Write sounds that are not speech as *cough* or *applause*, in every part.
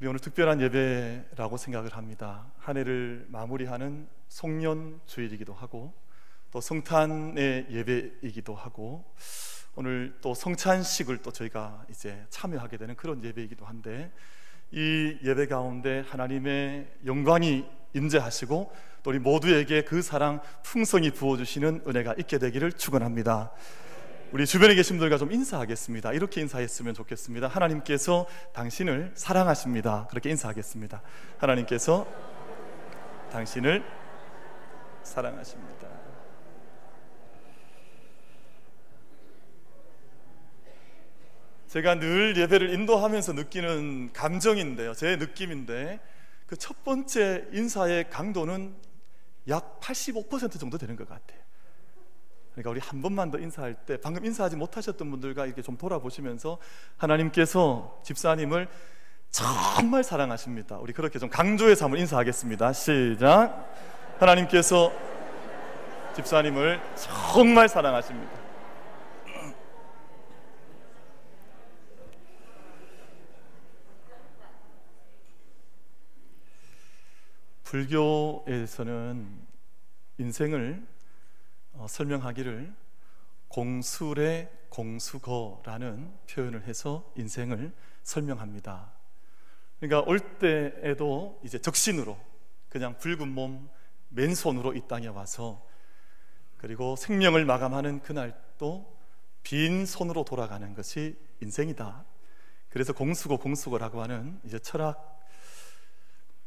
우리 오늘 특별한 예배라고 생각을 합니다. 한 해를 마무리하는 송년 주일이기도 하고 또 성탄의 예배이기도 하고 오늘 또 성찬식을 또 저희가 이제 참여하게 되는 그런 예배이기도 한데 이 예배 가운데 하나님의 영광이 임재하시고 또 우리 모두에게 그 사랑 풍성히 부어주시는 은혜가 있게 되기를 축원합니다. 우리 주변에 계신 분들과 좀 인사하겠습니다. 이렇게 인사했으면 좋겠습니다. 하나님께서 당신을 사랑하십니다. 그렇게 인사하겠습니다. 하나님께서 당신을 사랑하십니다. 제가 늘 예배를 인도하면서 느끼는 감정인데요. 제 느낌인데 그 첫 번째 인사의 강도는 약 85% 정도 되는 것 같아요. 그러니까 우리 한 번만 더 인사할 때 방금 인사하지 못하셨던 분들과 이렇게 좀 돌아보시면서 하나님께서 집사님을 정말 사랑하십니다. 우리 그렇게 좀 강조해서 한번 인사하겠습니다. 시작. 하나님께서 집사님을 정말 사랑하십니다. 불교에서는 인생을 어, 설명하기를 공술의 공수거라는 표현을 해서 인생을 설명합니다. 그러니까 올 때에도 이제 적신으로 그냥 붉은 몸 맨손으로 이 땅에 와서 그리고 생명을 마감하는 그날도 빈 손으로 돌아가는 것이 인생이다. 그래서 공수고 공수고라고 하는 이제 철학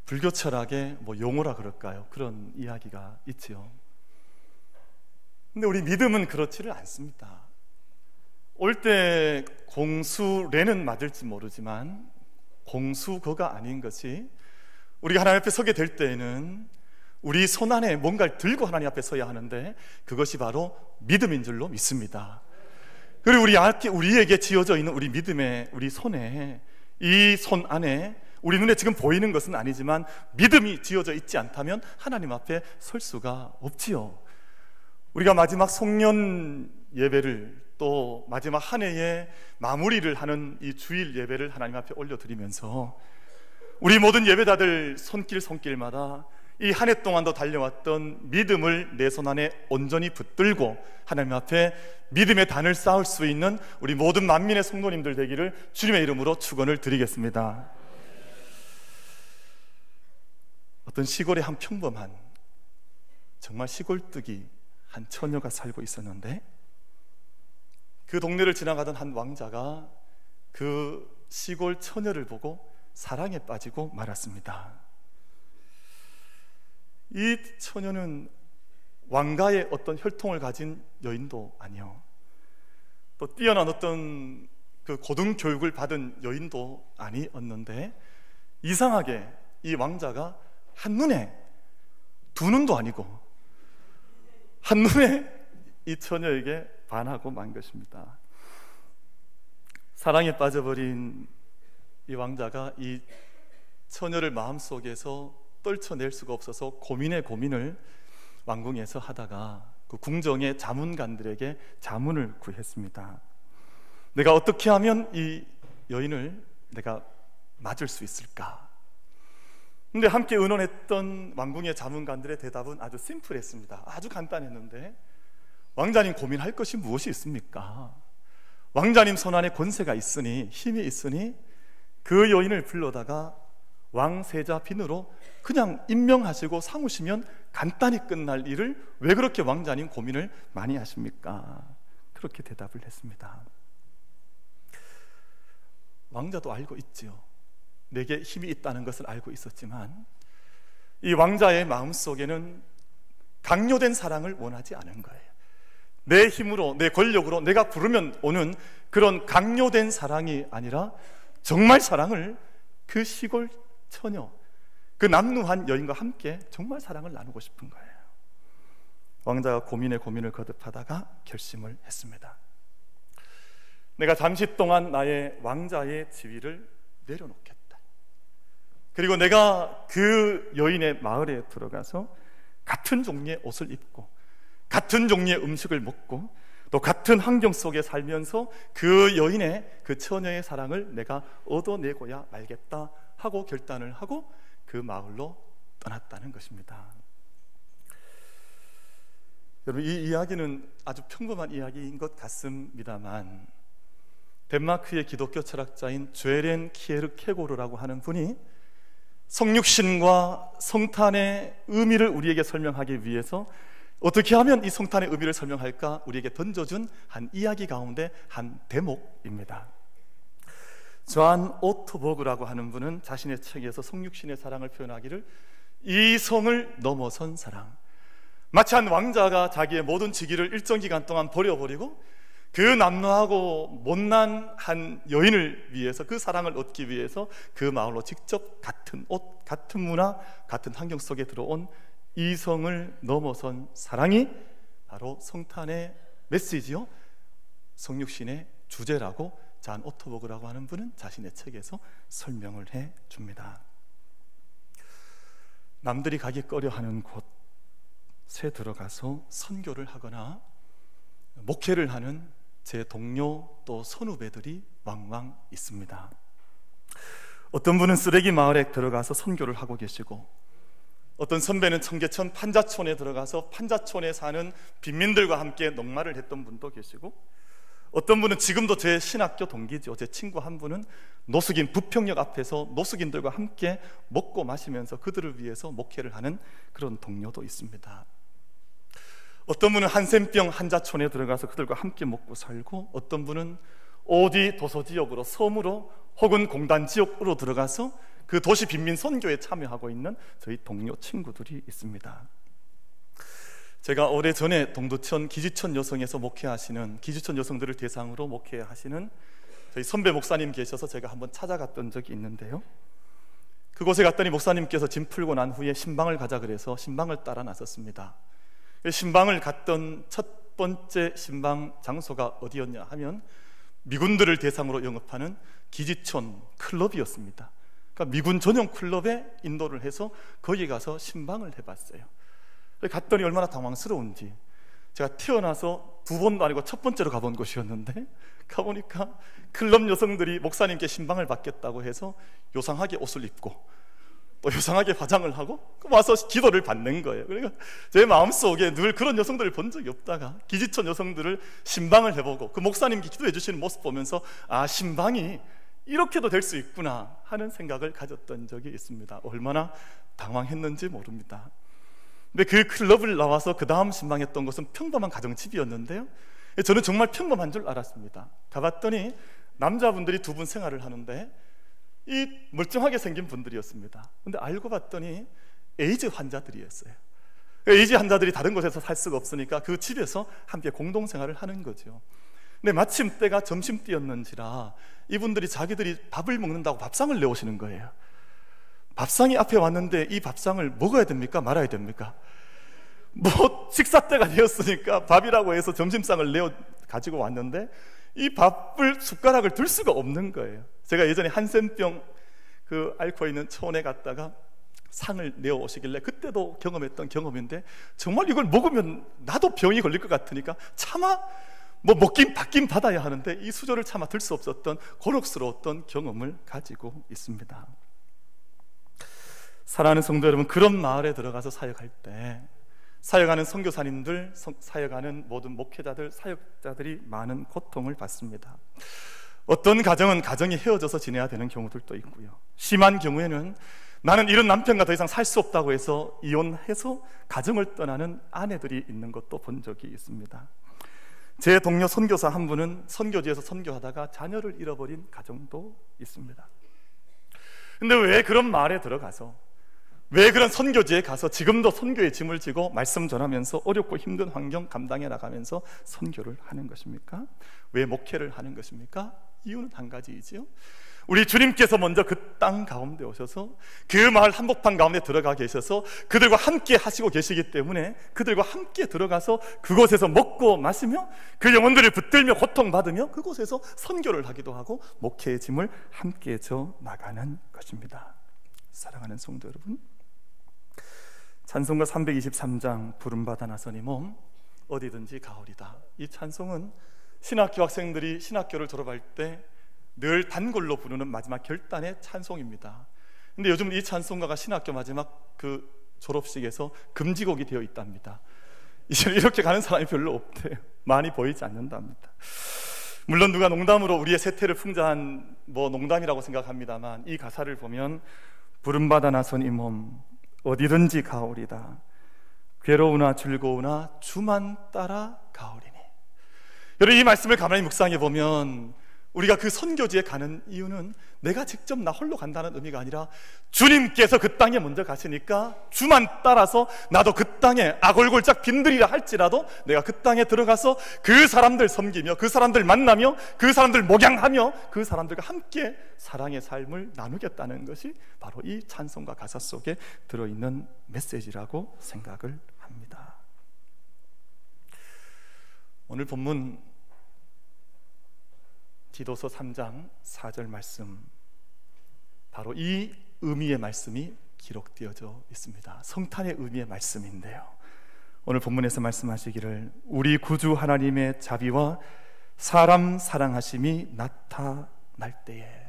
불교 철학의 뭐 용어라 그럴까요? 그런 이야기가 있지요. 근데 우리 믿음은 그렇지를 않습니다. 올 때 공수래는 맞을지 모르지만 공수거가 아닌 것이 우리가 하나님 앞에 서게 될 때에는 우리 손 안에 뭔가를 들고 하나님 앞에 서야 하는데 그것이 바로 믿음인 줄로 믿습니다. 그리고 우리 우리에게 지어져 있는 우리 믿음의 우리 손에 이 손 안에 우리 눈에 지금 보이는 것은 아니지만 믿음이 지어져 있지 않다면 하나님 앞에 설 수가 없지요. 우리가 마지막 송년 예배를 또 마지막 한 해의 마무리를 하는 이 주일 예배를 하나님 앞에 올려드리면서 우리 모든 예배자들 손길 손길마다 이 한 해 동안도 달려왔던 믿음을 내 손 안에 온전히 붙들고 하나님 앞에 믿음의 단을 쌓을 수 있는 우리 모든 만민의 성도님들 되기를 주님의 이름으로 축원을 드리겠습니다. 어떤 시골의 한 평범한 정말 시골뜨기 한 처녀가 살고 있었는데 그 동네를 지나가던 한 왕자가 그 시골 처녀를 보고 사랑에 빠지고 말았습니다. 이 처녀는 왕가의 어떤 혈통을 가진 여인도 아니요. 또 뛰어난 어떤 그 고등 교육을 받은 여인도 아니었는데 이상하게 이 왕자가 한눈에 두 눈도 아니고 한눈에 *laughs* 이 처녀에게 반하고 만 것입니다. 사랑에 빠져버린 이 왕자가 이 처녀를 마음속에서 떨쳐낼 수가 없어서 고민의 고민을 왕궁에서 하다가 그 궁정의 자문관들에게 자문을 구했습니다. 내가 어떻게 하면 이 여인을 내가 맞을 수 있을까? 근데 함께 의논했던 왕궁의 자문관들의 대답은 아주 심플했습니다. 아주 간단했는데 왕자님 고민할 것이 무엇이 있습니까? 왕자님 손안에 권세가 있으니 힘이 있으니 그 여인을 불러다가 왕세자 빈으로 그냥 임명하시고 삼으시면 간단히 끝날 일을 왜 그렇게 왕자님 고민을 많이 하십니까? 그렇게 대답을 했습니다. 왕자도 알고 있지요. 내게 힘이 있다는 것을 알고 있었지만 이 왕자의 마음 속에는 강요된 사랑을 원하지 않은 거예요. 내 힘으로, 내 권력으로 내가 부르면 오는 그런 강요된 사랑이 아니라 정말 사랑을 그 시골 처녀, 그 남루한 여인과 함께 정말 사랑을 나누고 싶은 거예요. 왕자가 고민에 고민을 거듭하다가 결심을 했습니다. 내가 잠시 동안 나의 왕자의 지위를 내려놓겠다. 그리고 내가 그 여인의 마을에 들어가서 같은 종류의 옷을 입고 같은 종류의 음식을 먹고 또 같은 환경 속에 살면서 그 여인의 그 처녀의 사랑을 내가 얻어내고야 말겠다 하고 결단을 하고 그 마을로 떠났다는 것입니다. 여러분 이 이야기는 아주 평범한 이야기인 것 같습니다만 덴마크의 기독교 철학자인 죄렌 키에르 케고르라고 하는 분이 성육신과 성탄의 의미를 우리에게 설명하기 위해서 어떻게 하면 이 성탄의 의미를 설명할까 우리에게 던져준 한 이야기 가운데 한 대목입니다. John Ortberg라고 하는 분은 자신의 책에서 성육신의 사랑을 표현하기를 이성을 넘어선 사랑. 마치 한 왕자가 자기의 모든 직위를 일정 기간 동안 버려버리고 그 남루하고 못난 한 여인을 위해서 그 사랑을 얻기 위해서 그 마을로 직접 같은 옷, 같은 문화, 같은 환경 속에 들어온 이성을 넘어선 사랑이 바로 성탄의 메시지요. 성육신의 주제라고 John Ortberg라고 하는 분은 자신의 책에서 설명을 해 줍니다. 남들이 가기 꺼려하는 곳에 들어가서 선교를 하거나 목회를 하는 제 동료 또 선후배들이 왕왕 있습니다. 어떤 분은 쓰레기 마을에 들어가서 선교를 하고 계시고 어떤 선배는 청계천 판자촌에 들어가서 판자촌에 사는 빈민들과 함께 농마를 했던 분도 계시고 어떤 분은 지금도 제 신학교 동기죠. 제 친구 한 분은 노숙인 부평역 앞에서 노숙인들과 함께 먹고 마시면서 그들을 위해서 목회를 하는 그런 동료도 있습니다. 어떤 분은 한센병 한자촌에 들어가서 그들과 함께 먹고 살고 어떤 분은 어디 도서 지역으로 섬으로 혹은 공단 지역으로 들어가서 그 도시 빈민 선교에 참여하고 있는 저희 동료 친구들이 있습니다. 제가 오래 전에 동두천 기지천 여성에서 목회하시는 기지천 여성들을 대상으로 목회하시는 저희 선배 목사님 계셔서 제가 한번 찾아갔던 적이 있는데요. 그곳에 갔더니 목사님께서 짐 풀고 난 후에 신방을 가자 그래서 신방을 따라 나섰습니다. 신방을 갔던 첫 번째 신방 장소가 어디였냐 하면 미군들을 대상으로 영업하는 기지촌 클럽이었습니다. 그러니까 미군 전용 클럽에 인도를 해서 거기 가서 신방을 해봤어요. 갔더니 얼마나 당황스러운지 제가 태어나서 두 번도 아니고 첫 번째로 가본 곳이었는데 *laughs* 가보니까 클럽 여성들이 목사님께 신방을 받겠다고 해서 요상하게 옷을 입고 또 요상하게 화장을 하고 와서 기도를 받는 거예요. 그러니까 제 마음속에 늘 그런 여성들을 본 적이 없다가 기지천 여성들을 신방을 해보고 그 목사님께 기도해 주시는 모습 보면서 아 신방이 이렇게도 될 수 있구나 하는 생각을 가졌던 적이 있습니다. 얼마나 당황했는지 모릅니다. 근데 그 클럽을 나와서 그 다음 신방했던 것은 평범한 가정집이었는데요. 저는 정말 평범한 줄 알았습니다. 가봤더니 남자분들이 두 분 생활을 하는데 이 멀쩡하게 생긴 분들이었습니다. 근데 알고 봤더니 에이즈 환자들이었어요. 에이즈 환자들이 다른 곳에서 살 수가 없으니까 그 집에서 함께 공동 생활을 하는 거죠. 근데 마침 때가 점심 때였는지라 이분들이 자기들이 밥을 먹는다고 밥상을 내오시는 거예요. 밥상이 앞에 왔는데 이 밥상을 먹어야 됩니까? 말아야 됩니까? 뭐 식사 때가 되었으니까 밥이라고 해서 점심상을 내어 가지고 왔는데 이 밥을 숟가락을 들 수가 없는 거예요. 제가 예전에 한센병 그 앓고 있는 초원에 갔다가 상을 내어 오시길래 그때도 경험했던 경험인데 정말 이걸 먹으면 나도 병이 걸릴 것 같으니까 차마 뭐 먹긴 받긴 받아야 하는데 이 수저를 차마 들 수 없었던 고록스러웠던 경험을 가지고 있습니다. 사랑하는 성도 여러분, 그런 마을에 들어가서 사역할 때 사역하는 선교사님들, 사역하는 모든 목회자들, 사역자들이 많은 고통을 받습니다. 어떤 가정은 가정이 헤어져서 지내야 되는 경우들도 있고요. 심한 경우에는 나는 이런 남편과 더 이상 살 수 없다고 해서 이혼해서 가정을 떠나는 아내들이 있는 것도 본 적이 있습니다. 제 동료 선교사 한 분은 선교지에서 선교하다가 자녀를 잃어버린 가정도 있습니다. 근데 왜 그런 말에 들어가서 왜 그런 선교지에 가서 지금도 선교의 짐을 지고 말씀 전하면서 어렵고 힘든 환경 감당해 나가면서 선교를 하는 것입니까? 왜 목회를 하는 것입니까? 이유는 한 가지이지요. 우리 주님께서 먼저 그 땅 가운데 오셔서 그 마을 한복판 가운데 들어가 계셔서 그들과 함께 하시고 계시기 때문에 그들과 함께 들어가서 그곳에서 먹고 마시며 그 영혼들을 붙들며 고통받으며 그곳에서 선교를 하기도 하고 목회의 짐을 함께 져 나가는 것입니다. 사랑하는 성도 여러분, 찬송가 323장 부름받아 나서니 몸 어디든지 가오리다. 이 찬송은 신학교 학생들이 신학교를 졸업할 때 늘 단골로 부르는 마지막 결단의 찬송입니다. 근데 요즘 이 찬송가가 신학교 마지막 그 졸업식에서 금지곡이 되어 있답니다. 이제 이렇게 가는 사람이 별로 없대요. 많이 보이지 않는답니다. 물론 누가 농담으로 우리의 세태를 풍자한 뭐 농담이라고 생각합니다만 이 가사를 보면 부름받아 나선 이 몸 어디든지 가오리다. 괴로우나 즐거우나 주만 따라 가오리니. 여러분 이 말씀을 가만히 묵상해 보면 우리가 그 선교지에 가는 이유는 내가 직접 나 홀로 간다는 의미가 아니라 주님께서 그 땅에 먼저 가시니까 주만 따라서 나도 그 땅에 아골골짝 빈들이라 할지라도 내가 그 땅에 들어가서 그 사람들 섬기며 그 사람들 만나며 그 사람들 목양하며 그 사람들과 함께 사랑의 삶을 나누겠다는 것이 바로 이 찬송가 가사 속에 들어있는 메시지라고 생각을 합니다. 오늘 본문 디도서 3장 4절 말씀 바로 이 의미의 말씀이 기록되어져 있습니다. 성탄의 의미의 말씀인데요. 오늘 본문에서 말씀하시기를 우리 구주 하나님의 자비와 사람 사랑하심이 나타날 때에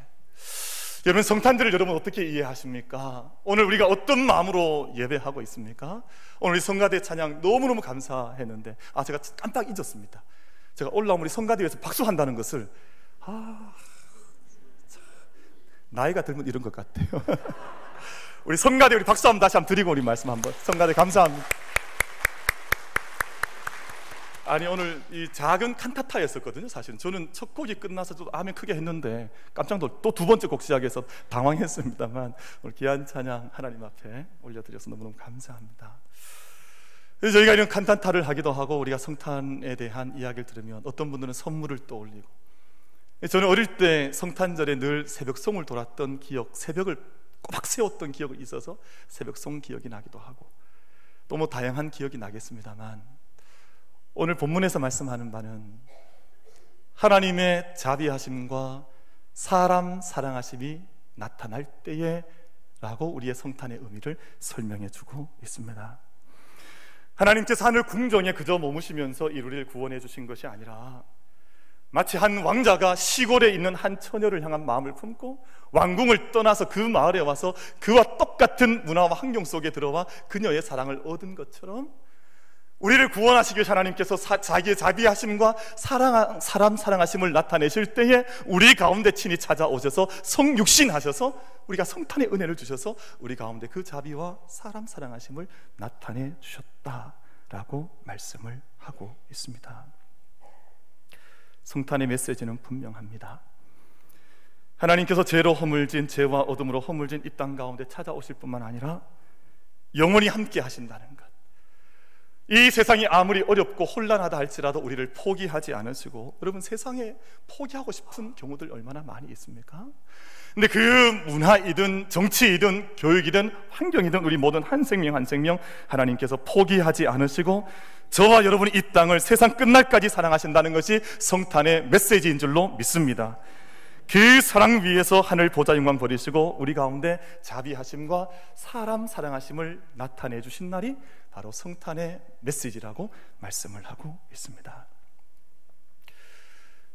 여러분 성탄들을 여러분 어떻게 이해하십니까? 오늘 우리가 어떤 마음으로 예배하고 있습니까? 오늘 성가대 찬양 너무너무 감사했는데 아 제가 깜빡 잊었습니다. 제가 올라온 우리 성가대에서 박수한다는 것을 아, 나이가 들면 이런 것 같아요. *laughs* 우리 성가대 우리 박수 한번 다시 한번 드리고 우리 말씀 한번. 성가대 감사합니다. 아니 오늘 이 작은 칸타타였었거든요. 사실은 저는 첫 곡이 끝나서 좀 아멘 크게 했는데 깜짝 놀. 또 두 번째 곡 시작해서 당황했습니다만 오늘 귀한 찬양 하나님 앞에 올려드려서 너무너무 감사합니다. 저희가 이런 칸타타를 하기도 하고 우리가 성탄에 대한 이야기를 들으면 어떤 분들은 선물을 떠올리고 저는 어릴 때 성탄절에 늘 새벽송을 돌았던 기억, 새벽을 꼬박 세웠던 기억이 있어서 새벽송 기억이 나기도 하고 또 뭐 다양한 기억이 나겠습니다만 오늘 본문에서 말씀하는 바는 하나님의 자비하심과 사람 사랑하심이 나타날 때에 라고 우리의 성탄의 의미를 설명해 주고 있습니다. 하나님께서 하늘 궁정에 그저 머무시면서 이 우리를 구원해 주신 것이 아니라 마치 한 왕자가 시골에 있는 한 처녀를 향한 마음을 품고 왕궁을 떠나서 그 마을에 와서 그와 똑같은 문화와 환경 속에 들어와 그녀의 사랑을 얻은 것처럼 우리를 구원하시기 위해 하나님께서 사, 자기의 자비하심과 사랑, 사람 사랑하심을 나타내실 때에 우리 가운데 친히 찾아오셔서 성육신하셔서 우리가 성탄의 은혜를 주셔서 우리 가운데 그 자비와 사람 사랑하심을 나타내 주셨다라고 말씀을 하고 있습니다. 성탄의 메시지는 분명합니다. 하나님께서 죄로 허물진 죄와 어둠으로 허물진 이 땅 가운데 찾아오실 뿐만 아니라 영원히 함께 하신다는 것. 이 세상이 아무리 어렵고 혼란하다 할지라도 우리를 포기하지 않으시고 여러분 세상에 포기하고 싶은 경우들 얼마나 많이 있습니까? 근데 그 문화이든 정치이든 교육이든 환경이든 우리 모든 한 생명 한 생명 하나님께서 포기하지 않으시고 저와 여러분이 이 땅을 세상 끝날까지 사랑하신다는 것이 성탄의 메시지인 줄로 믿습니다. 그 사랑 위에서 하늘 보좌 영광 버리시고 우리 가운데 자비하심과 사람 사랑하심을 나타내 주신 날이 바로 성탄의 메시지라고 말씀을 하고 있습니다.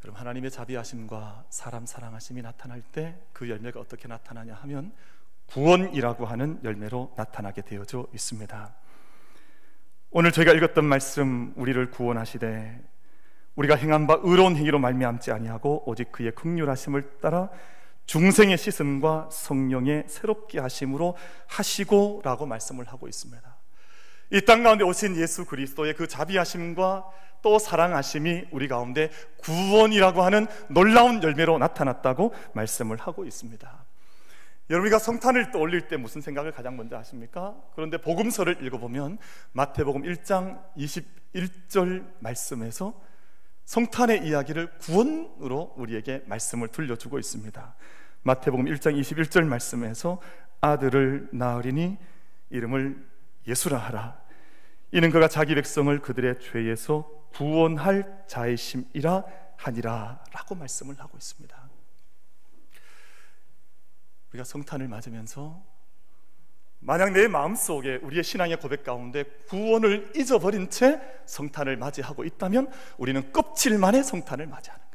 그럼 하나님의 자비하심과 사람 사랑하심이 나타날 때 그 열매가 어떻게 나타나냐 하면 구원이라고 하는 열매로 나타나게 되어져 있습니다. 오늘 저희가 읽었던 말씀 우리를 구원하시되 우리가 행한 바 의로운 행위로 말미암지 아니하고 오직 그의 긍휼하심을 따라 중생의 씻음과 성령의 새롭게 하심으로 하시고라고 말씀을 하고 있습니다. 이 땅 가운데 오신 예수 그리스도의 그 자비하심과 또 사랑하심이 우리 가운데 구원이라고 하는 놀라운 열매로 나타났다고 말씀을 하고 있습니다. 여러분이 성탄을 떠올릴 때 무슨 생각을 가장 먼저 하십니까? 그런데 복음서를 읽어보면 마태복음 1장 21절 말씀에서 성탄의 이야기를 구원으로 우리에게 말씀을 들려주고 있습니다. 마태복음 1장 21절 말씀에서 아들을 낳으리니 이름을 예수라 하라. 이는 그가 자기 백성을 그들의 죄에서 구원할 자의심이라 하니라라고 말씀을 하고 있습니다. 우리가 성탄을 맞으면서 만약 내 마음속에 우리의 신앙의 고백 가운데 구원을 잊어버린 채 성탄을 맞이하고 있다면 우리는 껍질만의 성탄을 맞이하는.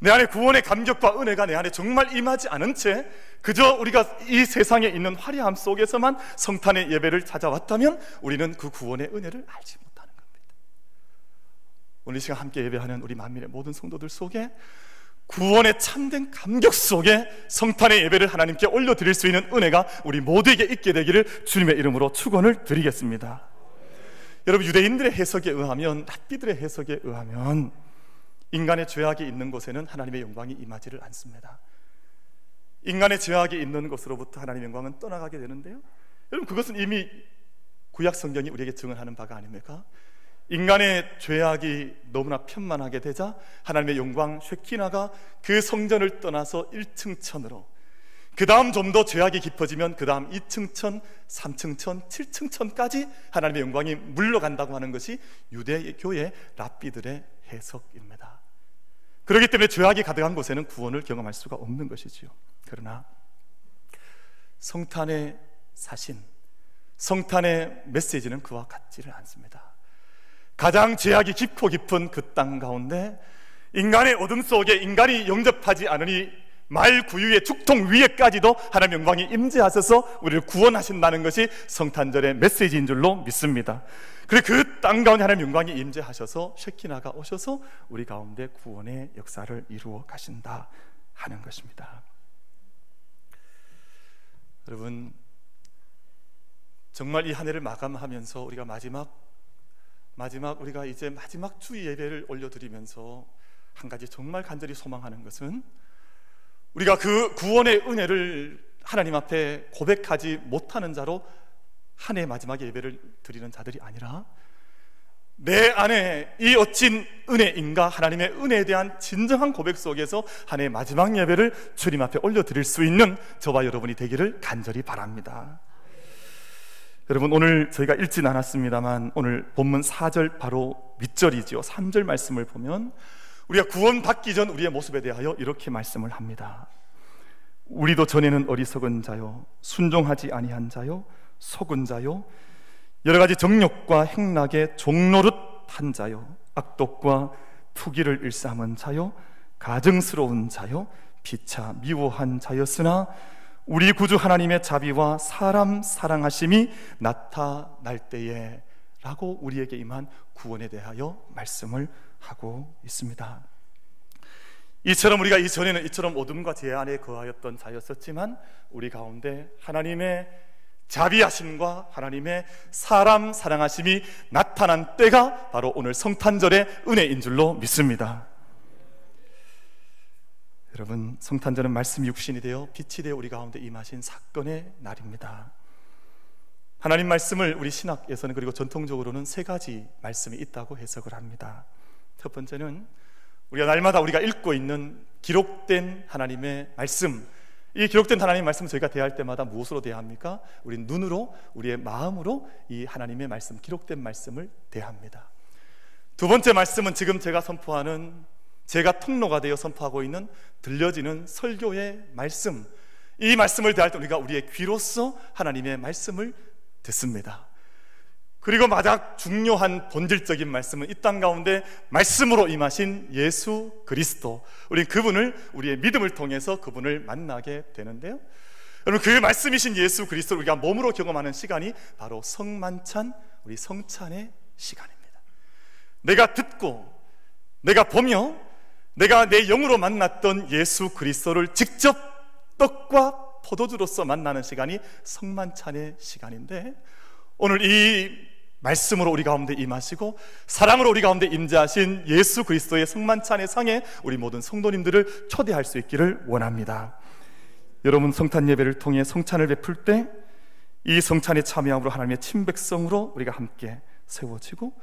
내 안에 구원의 감격과 은혜가 내 안에 정말 임하지 않은 채 그저 우리가 이 세상에 있는 화려함 속에서만 성탄의 예배를 찾아왔다면 우리는 그 구원의 은혜를 알지 못하는 겁니다. 오늘 이 시간 함께 예배하는 우리 만민의 모든 성도들 속에 구원의 참된 감격 속에 성탄의 예배를 하나님께 올려드릴 수 있는 은혜가 우리 모두에게 있게 되기를 주님의 이름으로 축원을 드리겠습니다. 여러분 유대인들의 해석에 의하면 랍비들의 해석에 의하면 인간의 죄악이 있는 곳에는 하나님의 영광이 임하지를 않습니다. 인간의 죄악이 있는 곳으로부터 하나님의 영광은 떠나가게 되는데요. 여러분 그것은 이미 구약 성경이 우리에게 증언하는 바가 아닙니까? 인간의 죄악이 너무나 편만하게 되자 하나님의 영광 쉐키나가 그 성전을 떠나서 1층 천으로 그 다음 좀 더 죄악이 깊어지면 그 다음 2층 천, 3층 천, 7층 천까지 하나님의 영광이 물러간다고 하는 것이 유대교의 랍비들의 해석입니다. 그렇기 때문에 죄악이 가득한 곳에는 구원을 경험할 수가 없는 것이지요. 그러나 성탄의 사신, 성탄의 메시지는 그와 같지를 않습니다. 가장 죄악이 깊고 깊은 그 땅 가운데 인간의 어둠 속에 인간이 영접하지 않으니 말 구유의 죽통 위에까지도 하나님 영광이 임재하셔서 우리를 구원하신다는 것이 성탄절의 메시지인 줄로 믿습니다. 그리고 그 땅 가운데 하나님 영광이 임재하셔서 쉐키나가 오셔서 우리 가운데 구원의 역사를 이루어 가신다 하는 것입니다. 여러분 정말 이 한 해를 마감하면서 우리가 마지막 마지막 우리가 이제 마지막 주 예배를 올려드리면서 한 가지 정말 간절히 소망하는 것은 우리가 그 구원의 은혜를 하나님 앞에 고백하지 못하는 자로 한 해 마지막 예배를 드리는 자들이 아니라 내 안에 이 어찐 은혜인가 하나님의 은혜에 대한 진정한 고백 속에서 한해 마지막 예배를 주님 앞에 올려드릴 수 있는 저와 여러분이 되기를 간절히 바랍니다. 여러분 오늘 저희가 읽진 않았습니다만 오늘 본문 4절 바로 윗절이지요 3절 말씀을 보면 우리가 구원받기 전 우리의 모습에 대하여 이렇게 말씀을 합니다. 우리도 전에는 어리석은 자요 순종하지 아니한 자요 속은 자요 여러 가지 정욕과 행락에 종노릇 한 자요 악독과 투기를 일삼은 자요 가증스러운 자요 피차 미워한 자였으나 우리 구주 하나님의 자비와 사람 사랑하심이 나타날 때에 라고 우리에게 임한 구원에 대하여 말씀을 하고 있습니다. 이처럼 우리가 이전에는 이처럼 어둠과 제 안에 거하였던 자였었지만 우리 가운데 하나님의 자비하심과 하나님의 사람 사랑하심이 나타난 때가 바로 오늘 성탄절의 은혜인 줄로 믿습니다. 여러분 성탄절은 말씀 육신이 되어 빛이 되어 우리 가운데 임하신 사건의 날입니다. 하나님 말씀을 우리 신학에서는 그리고 전통적으로는 세 가지 말씀이 있다고 해석을 합니다. 첫 번째는 우리가 날마다 우리가 읽고 있는 기록된 하나님의 말씀. 이 기록된 하나님의 말씀 저희가 대할 때마다 무엇으로 대합니까? 우리 눈으로, 우리의 마음으로 이 하나님의 말씀, 기록된 말씀을 대합니다. 두 번째 말씀은 지금 제가 선포하는 제가 통로가 되어 선포하고 있는 들려지는 설교의 말씀. 이 말씀을 대할 때 우리가 우리의 귀로서 하나님의 말씀을 듣습니다. 그리고 마닥 중요한 본질적인 말씀은 이 땅 가운데 말씀으로 임하신 예수 그리스도. 우리 그분을 우리의 믿음을 통해서 그분을 만나게 되는데요. 여러분 그 말씀이신 예수 그리스도를 우리가 몸으로 경험하는 시간이 바로 성만찬 우리 성찬의 시간입니다. 내가 듣고 내가 보며 내가 내 영으로 만났던 예수 그리스도를 직접 떡과 포도주로서 만나는 시간이 성만찬의 시간인데 오늘 이 말씀으로 우리 가운데 임하시고 사랑으로 우리 가운데 임재하신 예수 그리스도의 성만찬의 상에 우리 모든 성도님들을 초대할 수 있기를 원합니다. 여러분 성탄 예배를 통해 성찬을 베풀 때 이 성찬에 참여함으로 하나님의 친백성으로 우리가 함께 세워지고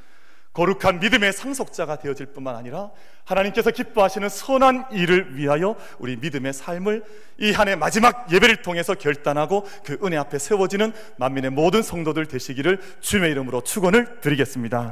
거룩한 믿음의 상속자가 되어질 뿐만 아니라 하나님께서 기뻐하시는 선한 일을 위하여 우리 믿음의 삶을 이한해 마지막 예배를 통해서 결단하고 그 은혜 앞에 세워지는 만민의 모든 성도들 되시기를 주님의 이름으로 축원을 드리겠습니다.